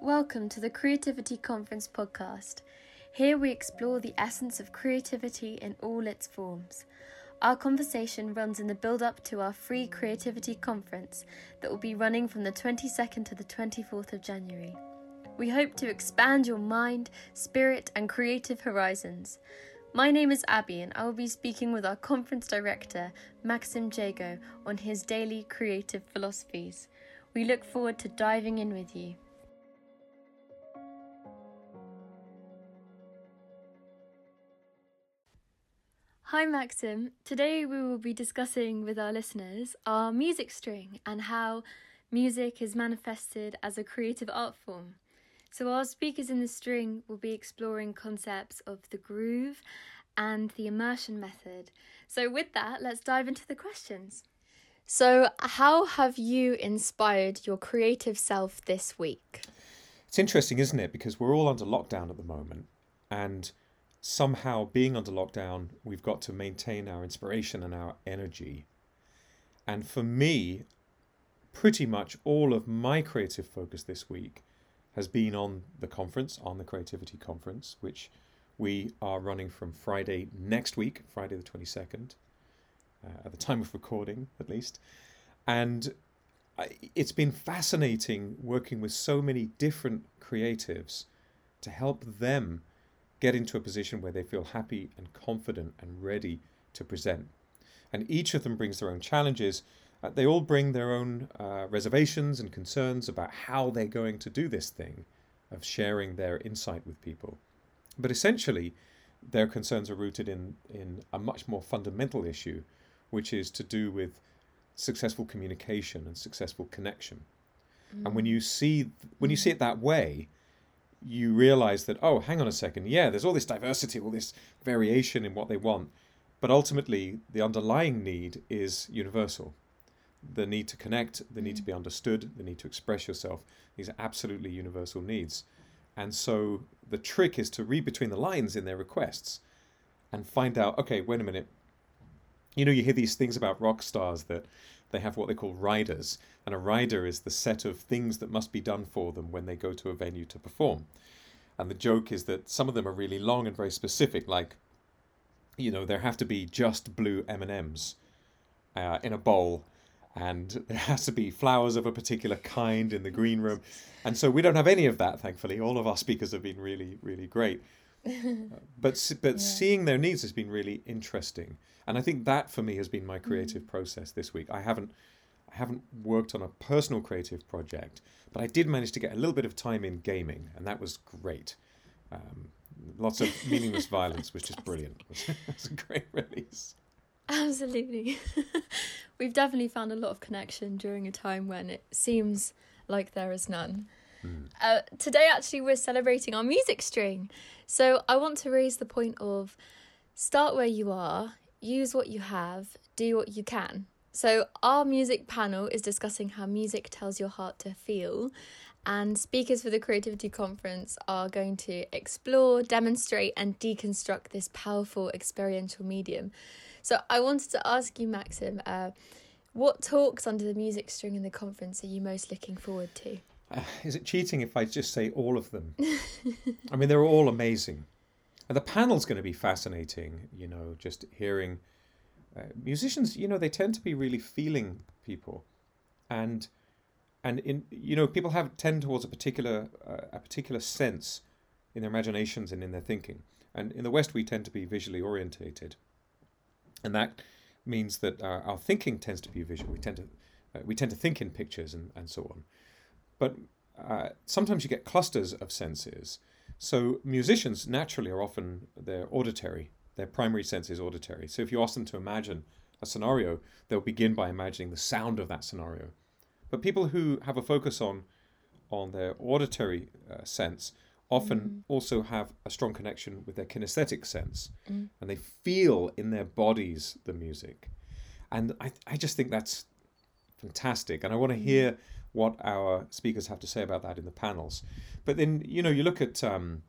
Welcome to the Creativity Conference podcast. Here we explore the essence of creativity in all its forms. Our conversation runs in the build up to our free creativity conference that will be running from the 22nd to the 24th of January. We hope to expand your mind, spirit, and creative horizons. My name is Abby, and I will be speaking with our conference director, Maxim Jago, on his daily creative philosophies. We look forward to diving in with you. Hi Maxim. Today we will be discussing with our listeners our music string and how music is manifested as a creative art form. So, our speakers in the string will be exploring concepts of the groove and the immersion method. So, with that, let's dive into the questions. So, how have you inspired your creative self this week? It's interesting, isn't it? Because we're all under lockdown at the moment, and somehow being under lockdown, we've got to maintain our inspiration and our energy. And for me, pretty much all of my creative focus this week has been on the conference, on the Creativity Conference, which we are running from Friday next week, Friday the 22nd, uh, at the time of recording at least. And I, it's been fascinating working with so many different creatives to help them get into a position where they feel happy and confident and ready to present. And each of them brings their own challenges, uh, they all bring their own uh, reservations and concerns about how they're going to do this thing of sharing their insight with people. But essentially, their concerns are rooted in, in a much more fundamental issue, which is to do with successful communication and successful connection. Mm. And when you see when you see it that way, you realize that oh, hang on a second, yeah, there's all this diversity, all this variation in what they want, but ultimately the underlying need is universal the need to connect, the need to be mm. understood, the need to express yourself. These are absolutely universal needs. And so the trick is to read between the lines in their requests and find out okay, wait a minute. You know, you hear these things about rock stars that they have what they call riders, and a rider is the set of things that must be done for them when they go to a venue to perform. And the joke is that some of them are really long and very specific, like, you know, there have to be just blue M and M's uh, in a bowl and there has to be flowers of a particular kind in the green room. And so we don't have any of that, thankfully. All of our speakers have been really, really great. but but yeah. seeing their needs has been really interesting, and I think that for me has been my creative mm. process this week. I haven't I haven't worked on a personal creative project, but I did manage to get a little bit of time in gaming, and that was great. Um, lots of meaningless violence, which is brilliant. It's a great release. Absolutely. We've definitely found a lot of connection during a time when it seems like there is none. Mm. Uh, today, actually, we're celebrating our music string. So I want to raise the point of start where you are, use what you have, do what you can. So, our music panel is discussing how music tells your heart to feel, and speakers for the Creativity Conference are going to explore, demonstrate, and deconstruct this powerful experiential medium. So I wanted to ask you, Maxim, uh, what talks under the music string in the conference are you most looking forward to? Uh, is it cheating if I just say all of them? I mean, they're all amazing. And the panel's going to be fascinating, you know, just hearing uh, musicians, you know, they tend to be really feeling people. And and in you know, people have tend towards a particular uh, a particular sense in their imaginations and in their thinking. And in the West we tend to be visually orientated and that means that our, our thinking tends to be visual. We tend to uh, we tend to think in pictures and, and so on. But uh, sometimes you get clusters of senses. So musicians naturally are often they're auditory. Their primary sense is auditory. So if you ask them to imagine a scenario, they'll begin by imagining the sound of that scenario. But people who have a focus on on their auditory uh, sense often mm. also have a strong connection with their kinesthetic sense mm. and they feel in their bodies the music. And I, I just think that's fantastic. And I want to mm. hear what our speakers have to say about that in the panels. But then, you know, you look at, um,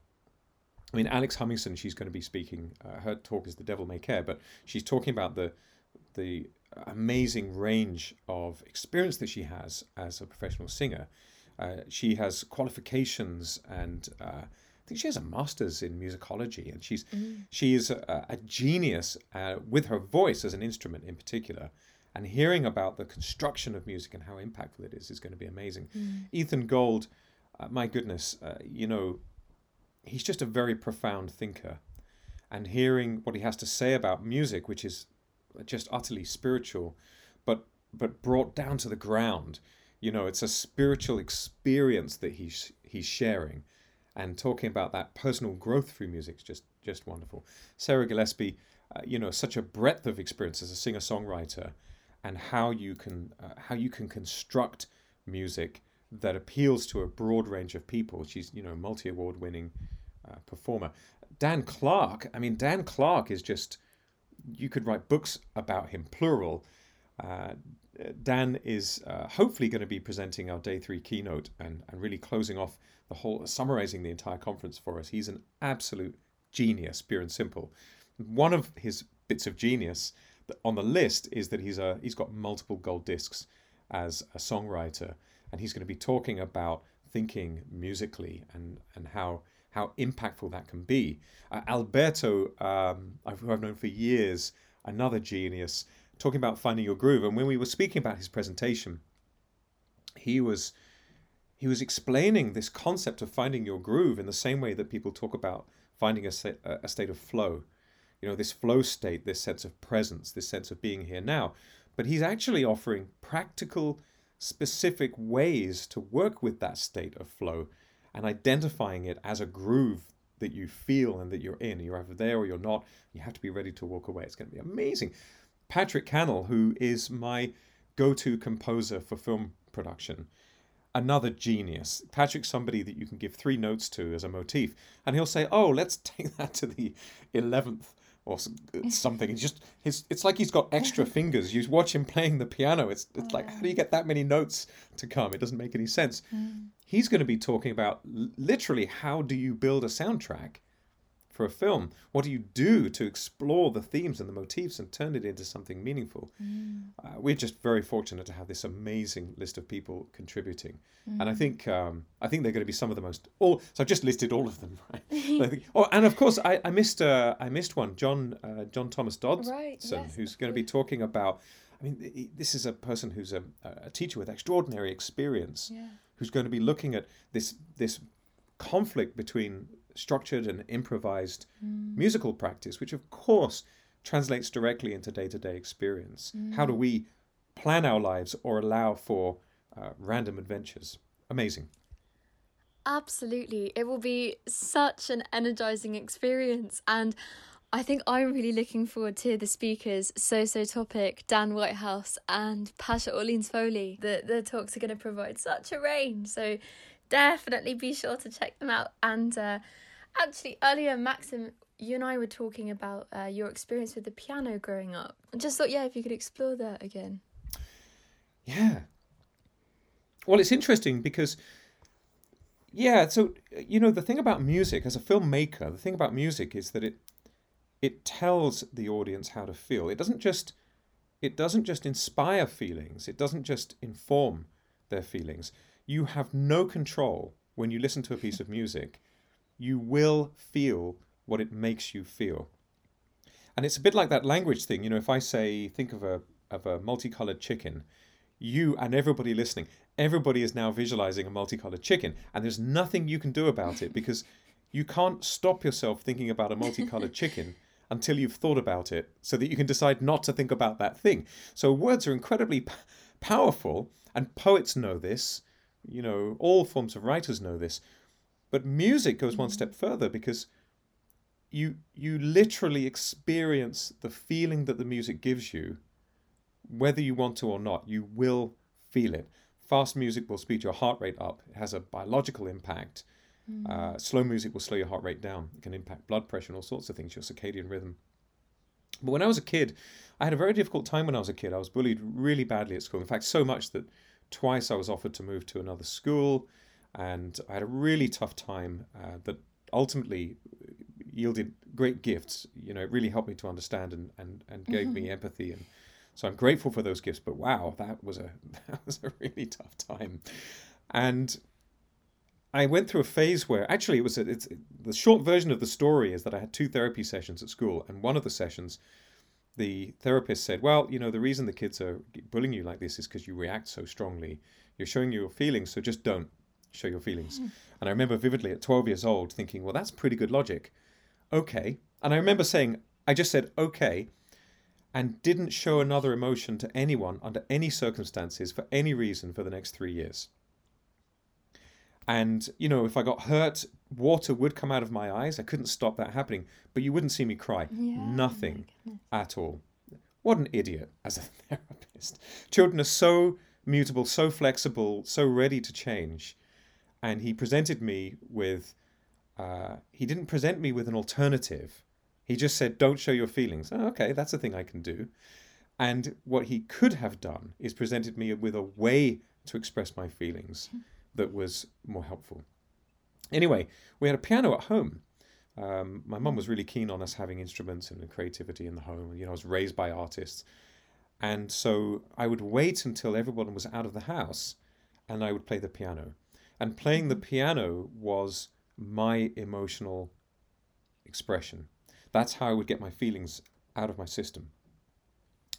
I mean, Alex Hummingson, she's going to be speaking, uh, her talk is The Devil May Care, but she's talking about the, the amazing range of experience that she has as a professional singer Uh, she has qualifications and uh, I think she has a master's in musicology, and she's she is a, a genius uh, with her voice as an instrument in particular. And hearing about the construction of music and how impactful it is is going to be amazing. Ethan Gold, uh, my goodness, uh, you know, he's just a very profound thinker, and hearing what he has to say about music, which is just utterly spiritual, but but brought down to the ground. You know, it's a spiritual experience that he's he's sharing, and talking about that personal growth through music is just just wonderful. Sarah Gillespie, uh, you know, such a breadth of experience as a singer songwriter, and how you can uh, how you can construct music that appeals to a broad range of people. She's you know multi award winning uh, performer. Dan Clark, I mean Dan Clark is just you could write books about him plural. Uh, Dan is uh, hopefully going to be presenting our day three keynote and, and really closing off the whole, summarizing the entire conference for us. He's an absolute genius, pure and simple. One of his bits of genius on the list is that he's a he's got multiple gold discs as a songwriter, and he's going to be talking about thinking musically and and how how impactful that can be. Uh, Alberto, um, who I've known for years, another genius, talking about finding your groove. And when we were speaking about his presentation, he was he was explaining this concept of finding your groove in the same way that people talk about finding a, a state of flow. You know, this flow state, this sense of presence, this sense of being here now. But he's actually offering practical, specific ways to work with that state of flow and identifying it as a groove that you feel and that you're in. You're either there or you're not. You have to be ready to walk away. It's going to be amazing. Patrick Cannell, who is my go to composer for film production, another genius. Patrick's somebody that you can give three notes to as a motif, and he'll say, "Oh, let's take that to the eleventh or something." It's just his. It's like he's got extra fingers. You watch him playing the piano. It's it's like how do you get that many notes to come? It doesn't make any sense. Mm. He's going to be talking about literally how do you build a soundtrack for a film? What do you do to explore the themes and the motifs and turn it into something meaningful? Mm. Uh, we're just very fortunate to have this amazing list of people contributing, mm. and I think um, I think they're going to be some of the most all. So I've just listed all of them, right? think, oh, and of course I, I missed uh, I missed one, John uh, John Thomas Dodson, right, yes, who's going to be talking about. I mean, this is a person who's a, a teacher with extraordinary experience, yeah. who's going to be looking at this this conflict between structured and improvised mm. musical practice, which of course translates directly into day to day experience. Mm. How do we plan our lives or allow for uh, random adventures? Amazing. Absolutely. It will be such an energizing experience. And I think I'm really looking forward to the speakers, So So Topic, Dan Whitehouse, and Pasha Orleans Foley. The, the talks are going to provide such a range. So definitely be sure to check them out. And uh, Actually, earlier, Maxim, you and I were talking about uh, your experience with the piano growing up. I just thought, yeah, if you could explore that again. Yeah. Well, it's interesting because, yeah, so, you know, the thing about music, as a filmmaker, the thing about music is that it it tells the audience how to feel. It doesn't just it doesn't just inspire feelings. It doesn't just inform their feelings. You have no control when you listen to a piece of music you will feel what it makes you feel. And it's a bit like that language thing. You know, if I say, think of a of a multicolored chicken, you and everybody listening, everybody is now visualizing a multicolored chicken, and there's nothing you can do about it because you can't stop yourself thinking about a multicolored chicken until you've thought about it, so that you can decide not to think about that thing. So words are incredibly p- powerful, and poets know this. You know, all forms of writers know this. But music goes one step further because you you literally experience the feeling that the music gives you, whether you want to or not. You will feel it. Fast music will speed your heart rate up. It has a biological impact. Mm. Uh, slow music will slow your heart rate down. It can impact blood pressure and all sorts of things, your circadian rhythm. But when I was a kid, I had a very difficult time when I was a kid. I was bullied really badly at school. In fact, so much that twice I was offered to move to another school and I had a really tough time uh, that ultimately yielded great gifts. You know, it really helped me to understand and, and, and gave mm-hmm. me empathy. And so I'm grateful for those gifts. But wow, that was a that was a really tough time. And I went through a phase where actually it was a, it's the short version of the story is that I had two therapy sessions at school, and one of the sessions, the therapist said, "Well, you know, the reason the kids are bullying you like this is because you react so strongly. You're showing your feelings, so just don't show your feelings." And I remember vividly at 12 years old thinking, "Well, that's pretty good logic." Okay, and I remember saying, I just said, "Okay." And didn't show another emotion to anyone under any circumstances for any reason for the next three years. And, you know, if I got hurt, water would come out of my eyes. I couldn't stop that happening, but you wouldn't see me cry. Yeah, oh Nothing at all. What an idiot as a therapist. Children are so mutable, so flexible, so ready to change. And he presented me with, uh, he didn't present me with an alternative. He just said, don't show your feelings. Oh, okay, that's a thing I can do. And what he could have done is presented me with a way to express my feelings. Hmm that was more helpful. Anyway, we had a piano at home. Um, my mum was really keen on us having instruments and creativity in the home. You know, I was raised by artists. And so I would wait until everyone was out of the house and I would play the piano. And playing the mm-hmm. piano was my emotional expression. That's how I would get my feelings out of my system.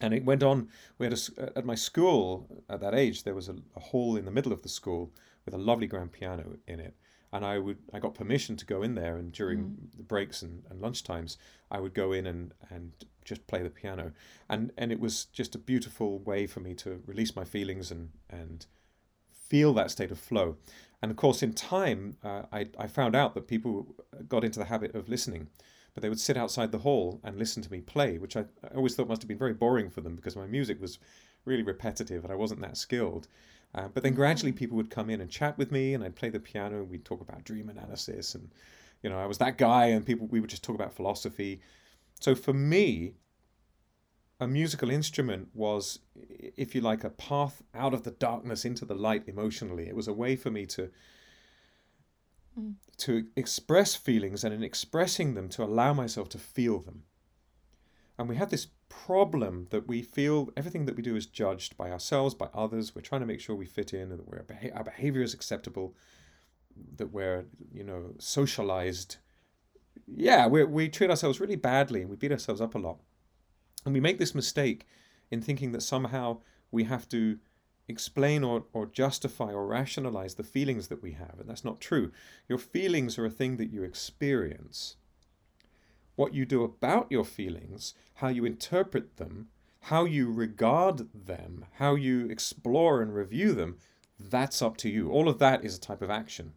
And it went on. We had a, at my school at that age. There was a, a hall in the middle of the school with a lovely grand piano in it. And I would I got permission to go in there and during mm. the breaks and, and lunch times I would go in and, and just play the piano. And and it was just a beautiful way for me to release my feelings and and feel that state of flow. And of course, in time, uh, I, I found out that people got into the habit of listening, but they would sit outside the hall and listen to me play, which I, I always thought must have been very boring for them because my music was really repetitive and I wasn't that skilled. Uh, but then gradually people would come in and chat with me, and I'd play the piano, and we'd talk about dream analysis, and you know I was that guy, and people we would just talk about philosophy. So for me, a musical instrument was, if you like, a path out of the darkness into the light emotionally. It was a way for me to mm. to express feelings, and in expressing them, to allow myself to feel them. And we have this problem that we feel everything that we do is judged by ourselves, by others. We're trying to make sure we fit in and that we're, our behavior is acceptable, that we're, you know, socialized. Yeah, we we treat ourselves really badly and we beat ourselves up a lot. And we make this mistake in thinking that somehow we have to explain or, or justify or rationalize the feelings that we have. And that's not true. Your feelings are a thing that you experience what you do about your feelings, how you interpret them, how you regard them, how you explore and review them, that's up to you. All of that is a type of action.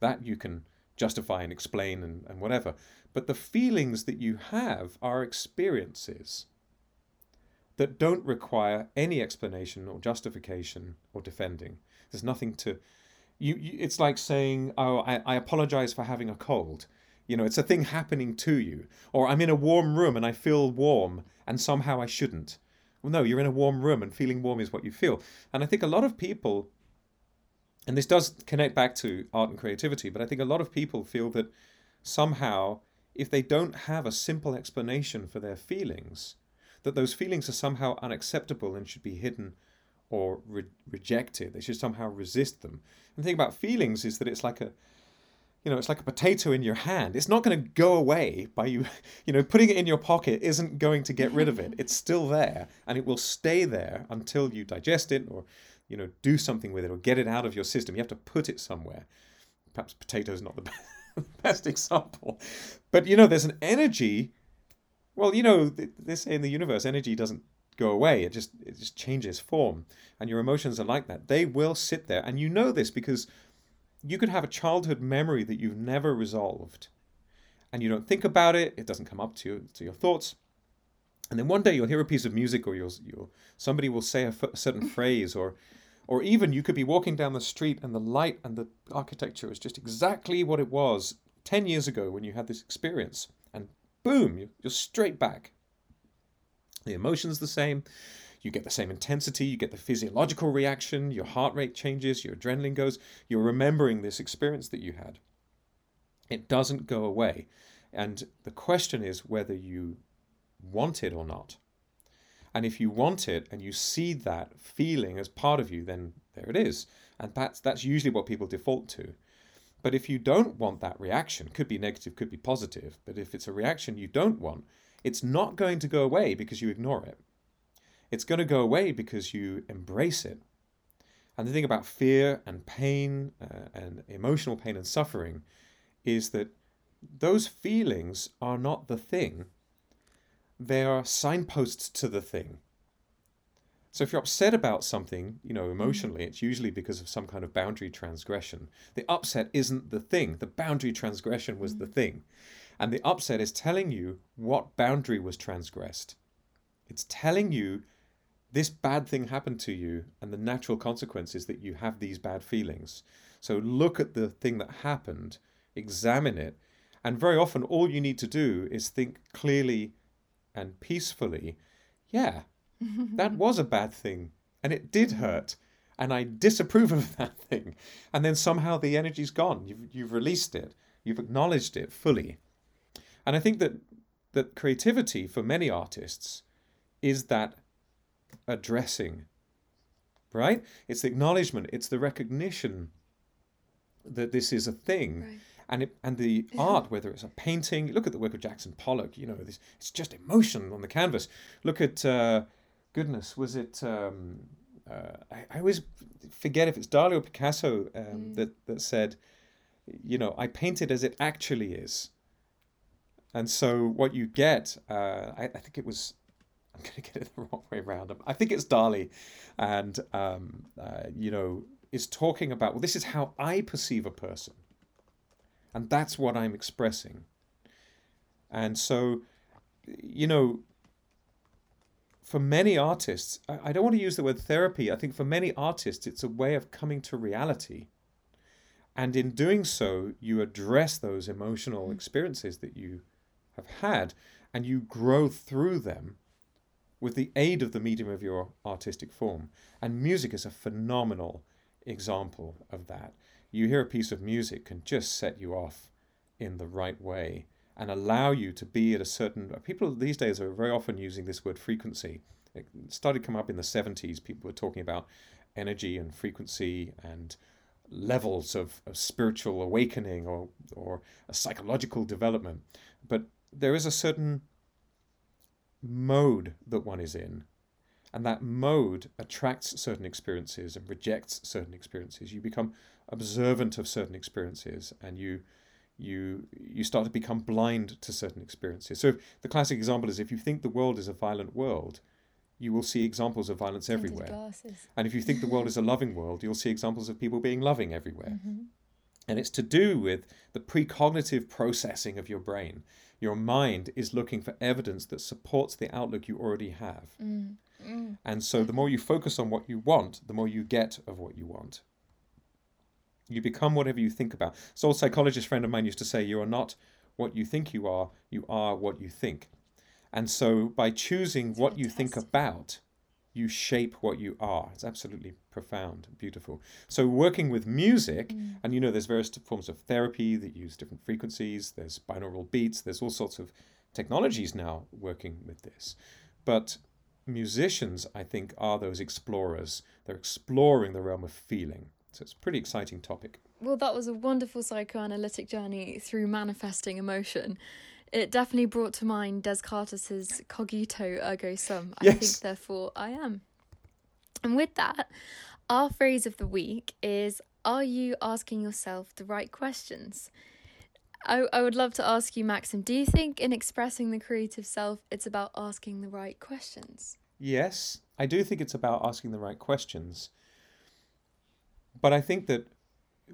That you can justify and explain and, and whatever. But the feelings that you have are experiences that don't require any explanation or justification or defending. There's nothing to. You, you it's like saying, "Oh, I, I apologize for having a cold." You know, it's a thing happening to you. Or I'm in a warm room and I feel warm and somehow I shouldn't. Well, no, you're in a warm room and feeling warm is what you feel. And I think a lot of people, and this does connect back to art and creativity, but I think a lot of people feel that somehow, if they don't have a simple explanation for their feelings, that those feelings are somehow unacceptable and should be hidden or re- rejected. They should somehow resist them. And the thing about feelings is that it's like a you know, it's like a potato in your hand. It's not going to go away by you, you know, putting it in your pocket isn't going to get rid of it. It's still there and it will stay there until you digest it or, you know, do something with it or get it out of your system. You have to put it somewhere. Perhaps potato is not the best example. But, you know, there's an energy. Well, you know, they say in the universe, energy doesn't go away. It just it just changes form. And your emotions are like that. They will sit there. And you know this because you could have a childhood memory that you've never resolved and you don't think about it it doesn't come up to, you, to your thoughts and then one day you'll hear a piece of music or you'll, you'll somebody will say a, f- a certain phrase or or even you could be walking down the street and the light and the architecture is just exactly what it was 10 years ago when you had this experience boom you're straight back the emotion's the same you get the same intensity, you get the physiological reaction, your heart rate changes, your adrenaline goes, you're remembering this experience that you had. It doesn't go away. And the question is whether you want it or not. And if you want it and you see that feeling as part of you, then there it is. And that's that's usually what people default to. But if you don't want that reaction, could be negative, could be positive, but if it's a reaction you don't want, it's not going to go away because you ignore it. It's going to go away because you embrace it. And the thing about fear and pain uh, and emotional pain and suffering is that those feelings are not the thing, they are signposts to the thing. So if you're upset about something, you know, mm. emotionally, it's usually because of some kind of boundary transgression. The upset isn't the thing, the boundary transgression was the mm. thing. And the upset is telling you what boundary was transgressed. It's telling you this bad thing happened to you, and the natural consequence is that you have these bad feelings. So look at the thing that happened, examine it, and very often all you need to do is think clearly and peacefully yeah, that was a bad thing and it did hurt and I disapprove of that thing. And then somehow the energy's gone. You've, you've released it, you've acknowledged it fully. And I think that, that creativity for many artists is that addressing, right? It's the acknowledgement, it's the recognition that this is a thing. Right. And, it, and the art, whether it's a painting, look at the work of Jackson Pollock, you know, this, it's just emotion on the canvas. Look at uh, goodness, was it? Um, uh, I, I always forget if it's Dali or Picasso um, that that said, you know, I paint it as it actually is. And so what you get, uh, I, I think it was, I'm going to get it the wrong way around. I think it's Dali, and um, uh, you know, is talking about well, this is how I perceive a person, and that's what I'm expressing. And so, you know, for many artists, I, I don't want to use the word therapy. I think for many artists, it's a way of coming to reality. And in doing so, you address those emotional mm. experiences that you have had and you grow through them with the aid of the medium of your artistic form. And music is a phenomenal example of that. You hear a piece of music can just set you off in the right way and allow you to be at a certain people these days are very often using this word frequency. It started coming up in the 70s people were talking about energy and frequency and levels of, of spiritual awakening or or a psychological development. But there is a certain mode that one is in and that mode attracts certain experiences and rejects certain experiences. You become observant of certain experiences and you you you start to become blind to certain experiences. So the classic example is if you think the world is a violent world, you will see examples of violence Tinted everywhere. glasses. And if you think the world is a loving world, you'll see examples of people being loving everywhere. Mm-hmm. And it's to do with the precognitive processing of your brain. Your mind is looking for evidence that supports the outlook you already have. Mm. Mm. And so the more you focus on what you want, the more you get of what you want. You become whatever you think about. So, old psychologist friend of mine used to say, You are not what you think you are, you are what you think. And so, by choosing what you think about, you shape what you are. It's absolutely profound, beautiful. So, working with music, Mm. and you know, there's various forms of therapy that use different frequencies, there's binaural beats, there's all sorts of technologies now working with this. But musicians, I think, are those explorers. They're exploring the realm of feeling. So it's a pretty exciting topic. Well, that was a wonderful psychoanalytic journey through manifesting emotion. It definitely brought to mind Descartes' cogito ergo sum. I Yes. think therefore I am. And with that, our phrase of the week is Are you asking yourself the right questions? I, I would love to ask you, Maxim, do you think in expressing the creative self, it's about asking the right questions? Yes, I do think it's about asking the right questions. But I think that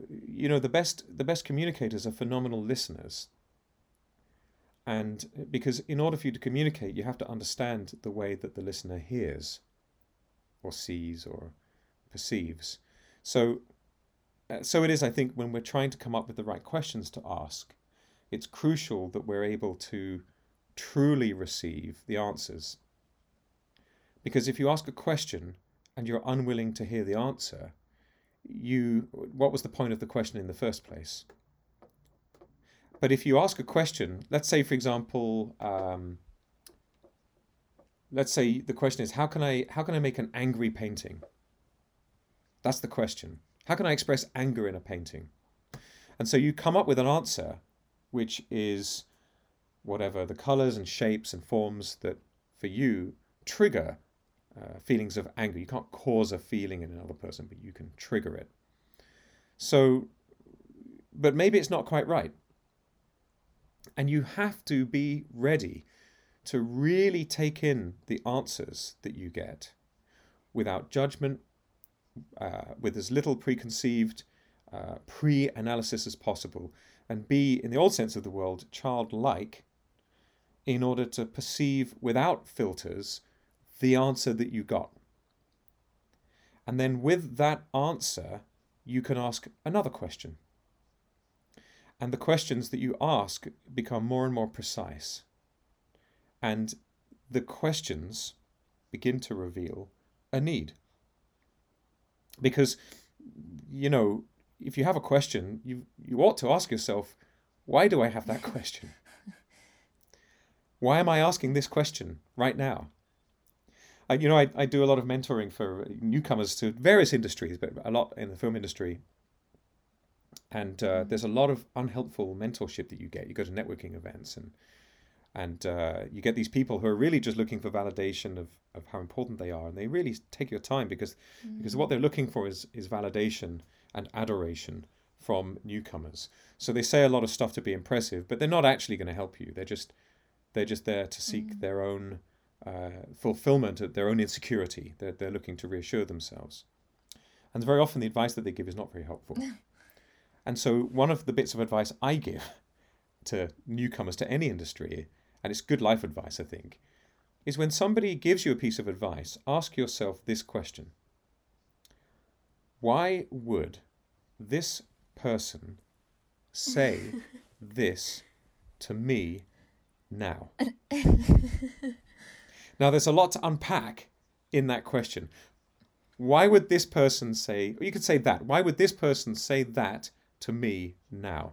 you know the best the best communicators are phenomenal listeners. And because in order for you to communicate, you have to understand the way that the listener hears or sees or perceives. So uh, so it is I think when we're trying to come up with the right questions to ask, it's crucial that we're able to truly receive the answers. Because if you ask a question and you're unwilling to hear the answer, you what was the point of the question in the first place? But if you ask a question, let's say for example, um, let's say the question is how can I how can I make an angry painting? That's the question. How can I express anger in a painting? And so you come up with an answer which is whatever the colors and shapes and forms that for you trigger uh, feelings of anger. You can't cause a feeling in another person, but you can trigger it. So, but maybe it's not quite right. And you have to be ready to really take in the answers that you get without judgment, uh, with as little preconceived uh, pre analysis as possible, and be, in the old sense of the word, childlike in order to perceive without filters the answer that you got. And then with that answer, you can ask another question. And the questions that you ask become more and more precise. And the questions begin to reveal a need. Because, you know, if you have a question, you, you ought to ask yourself, why do I have that question? why am I asking this question right now? I, you know, I, I do a lot of mentoring for newcomers to various industries, but a lot in the film industry. And uh, mm. there's a lot of unhelpful mentorship that you get. You go to networking events and and uh, you get these people who are really just looking for validation of, of how important they are and they really take your time because mm. because what they're looking for is is validation and adoration from newcomers so they say a lot of stuff to be impressive but they're not actually going to help you they're just they're just there to seek mm. their own uh, fulfillment of their own insecurity. They're, they're looking to reassure themselves. And very often the advice that they give is not very helpful. And so one of the bits of advice i give to newcomers to any industry and it's good life advice, I think, is when somebody gives you a piece of advice, ask yourself this question. Why would this person say this to me now? now, there's a lot to unpack in that question. Why would this person say, you could say that, why would this person say that to me now?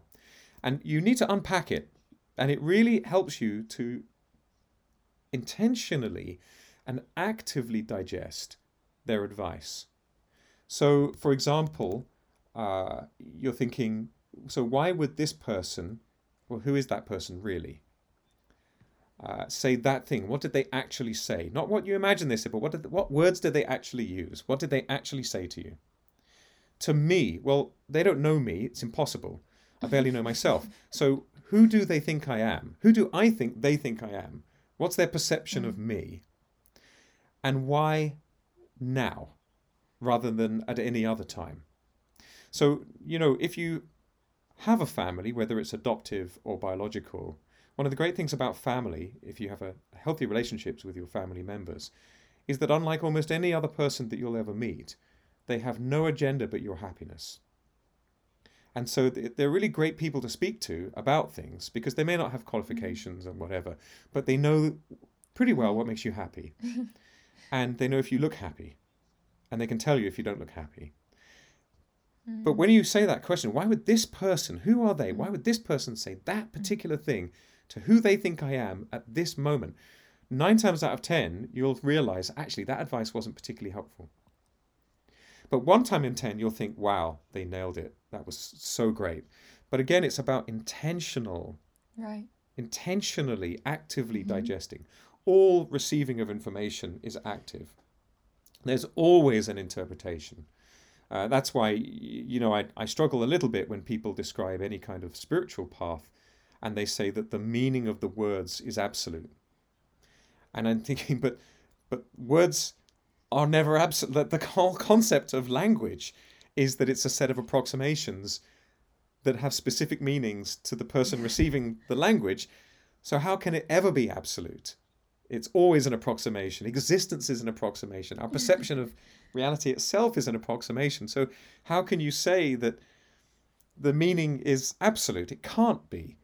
And you need to unpack it and it really helps you to intentionally and actively digest their advice. So, for example, uh, you're thinking, so why would this person, well, who is that person really? Uh, say that thing. What did they actually say? Not what you imagine they said, but what did, what words did they actually use? What did they actually say to you? To me, well, they don't know me. It's impossible. I barely know myself. So who do they think I am? Who do I think they think I am? What's their perception of me? And why now rather than at any other time? So, you know, if you have a family, whether it's adoptive or biological, one of the great things about family, if you have a healthy relationships with your family members, is that unlike almost any other person that you'll ever meet, they have no agenda but your happiness. And so they're really great people to speak to about things because they may not have mm-hmm. qualifications and whatever, but they know pretty well what makes you happy. and they know if you look happy. And they can tell you if you don't look happy. But mm. when you say that question, why would this person, who are they? Mm. Why would this person say that particular thing to who they think I am at this moment? Nine times out of ten, you'll realize actually that advice wasn't particularly helpful. But one time in 10, you'll think, wow, they nailed it. That was so great. But again, it's about intentional, right? Intentionally, actively mm-hmm. digesting. All receiving of information is active. There's always an interpretation. Uh, that's why, you know, I, I struggle a little bit when people describe any kind of spiritual path and they say that the meaning of the words is absolute. And I'm thinking, but but words are never absolute. The whole concept of language is that it's a set of approximations that have specific meanings to the person receiving the language. So, how can it ever be absolute? It's always an approximation. Existence is an approximation. Our perception of reality itself is an approximation. So, how can you say that the meaning is absolute? It can't be.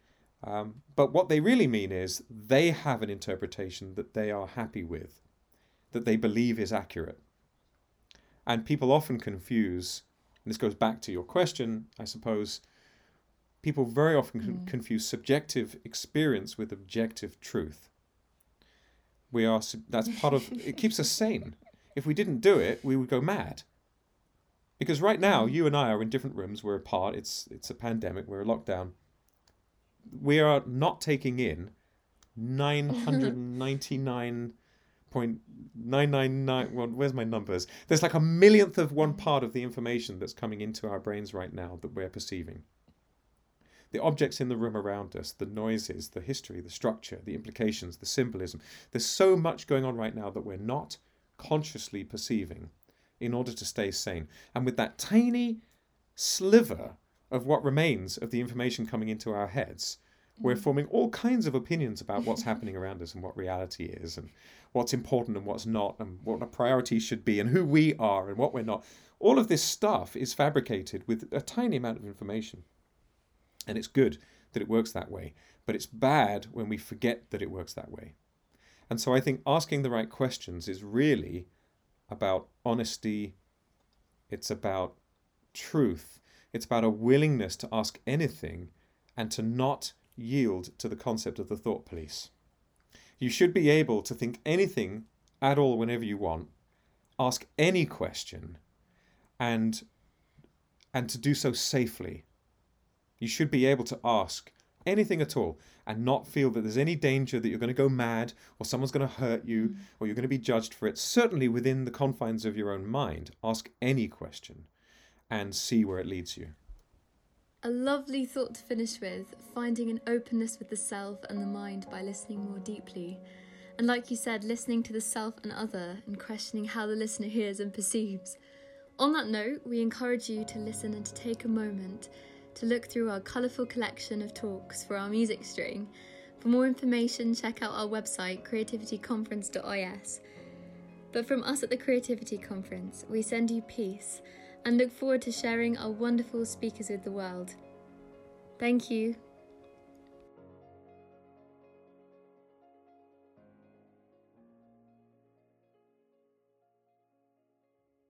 Um, but what they really mean is they have an interpretation that they are happy with that they believe is accurate. And people often confuse, and this goes back to your question, I suppose, people very often mm. confuse subjective experience with objective truth. We are. That's part of. it keeps us sane. If we didn't do it, we would go mad. Because right now, you and I are in different rooms. We're apart. It's it's a pandemic. We're locked down. We are not taking in nine hundred ninety nine point nine nine nine. Well, where's my numbers? There's like a millionth of one part of the information that's coming into our brains right now that we're perceiving. The objects in the room around us, the noises, the history, the structure, the implications, the symbolism. There's so much going on right now that we're not consciously perceiving in order to stay sane. And with that tiny sliver of what remains of the information coming into our heads, we're mm. forming all kinds of opinions about what's happening around us and what reality is and what's important and what's not and what a priority should be and who we are and what we're not. All of this stuff is fabricated with a tiny amount of information. And it's good that it works that way, but it's bad when we forget that it works that way. And so I think asking the right questions is really about honesty, it's about truth, it's about a willingness to ask anything and to not yield to the concept of the thought police. You should be able to think anything at all whenever you want, ask any question, and and to do so safely. You should be able to ask anything at all and not feel that there's any danger that you're going to go mad or someone's going to hurt you mm. or you're going to be judged for it. Certainly within the confines of your own mind, ask any question and see where it leads you. A lovely thought to finish with finding an openness with the self and the mind by listening more deeply. And like you said, listening to the self and other and questioning how the listener hears and perceives. On that note, we encourage you to listen and to take a moment to look through our colourful collection of talks for our music string. For more information, check out our website creativityconference.is. But from us at the Creativity Conference, we send you peace and look forward to sharing our wonderful speakers with the world. Thank you.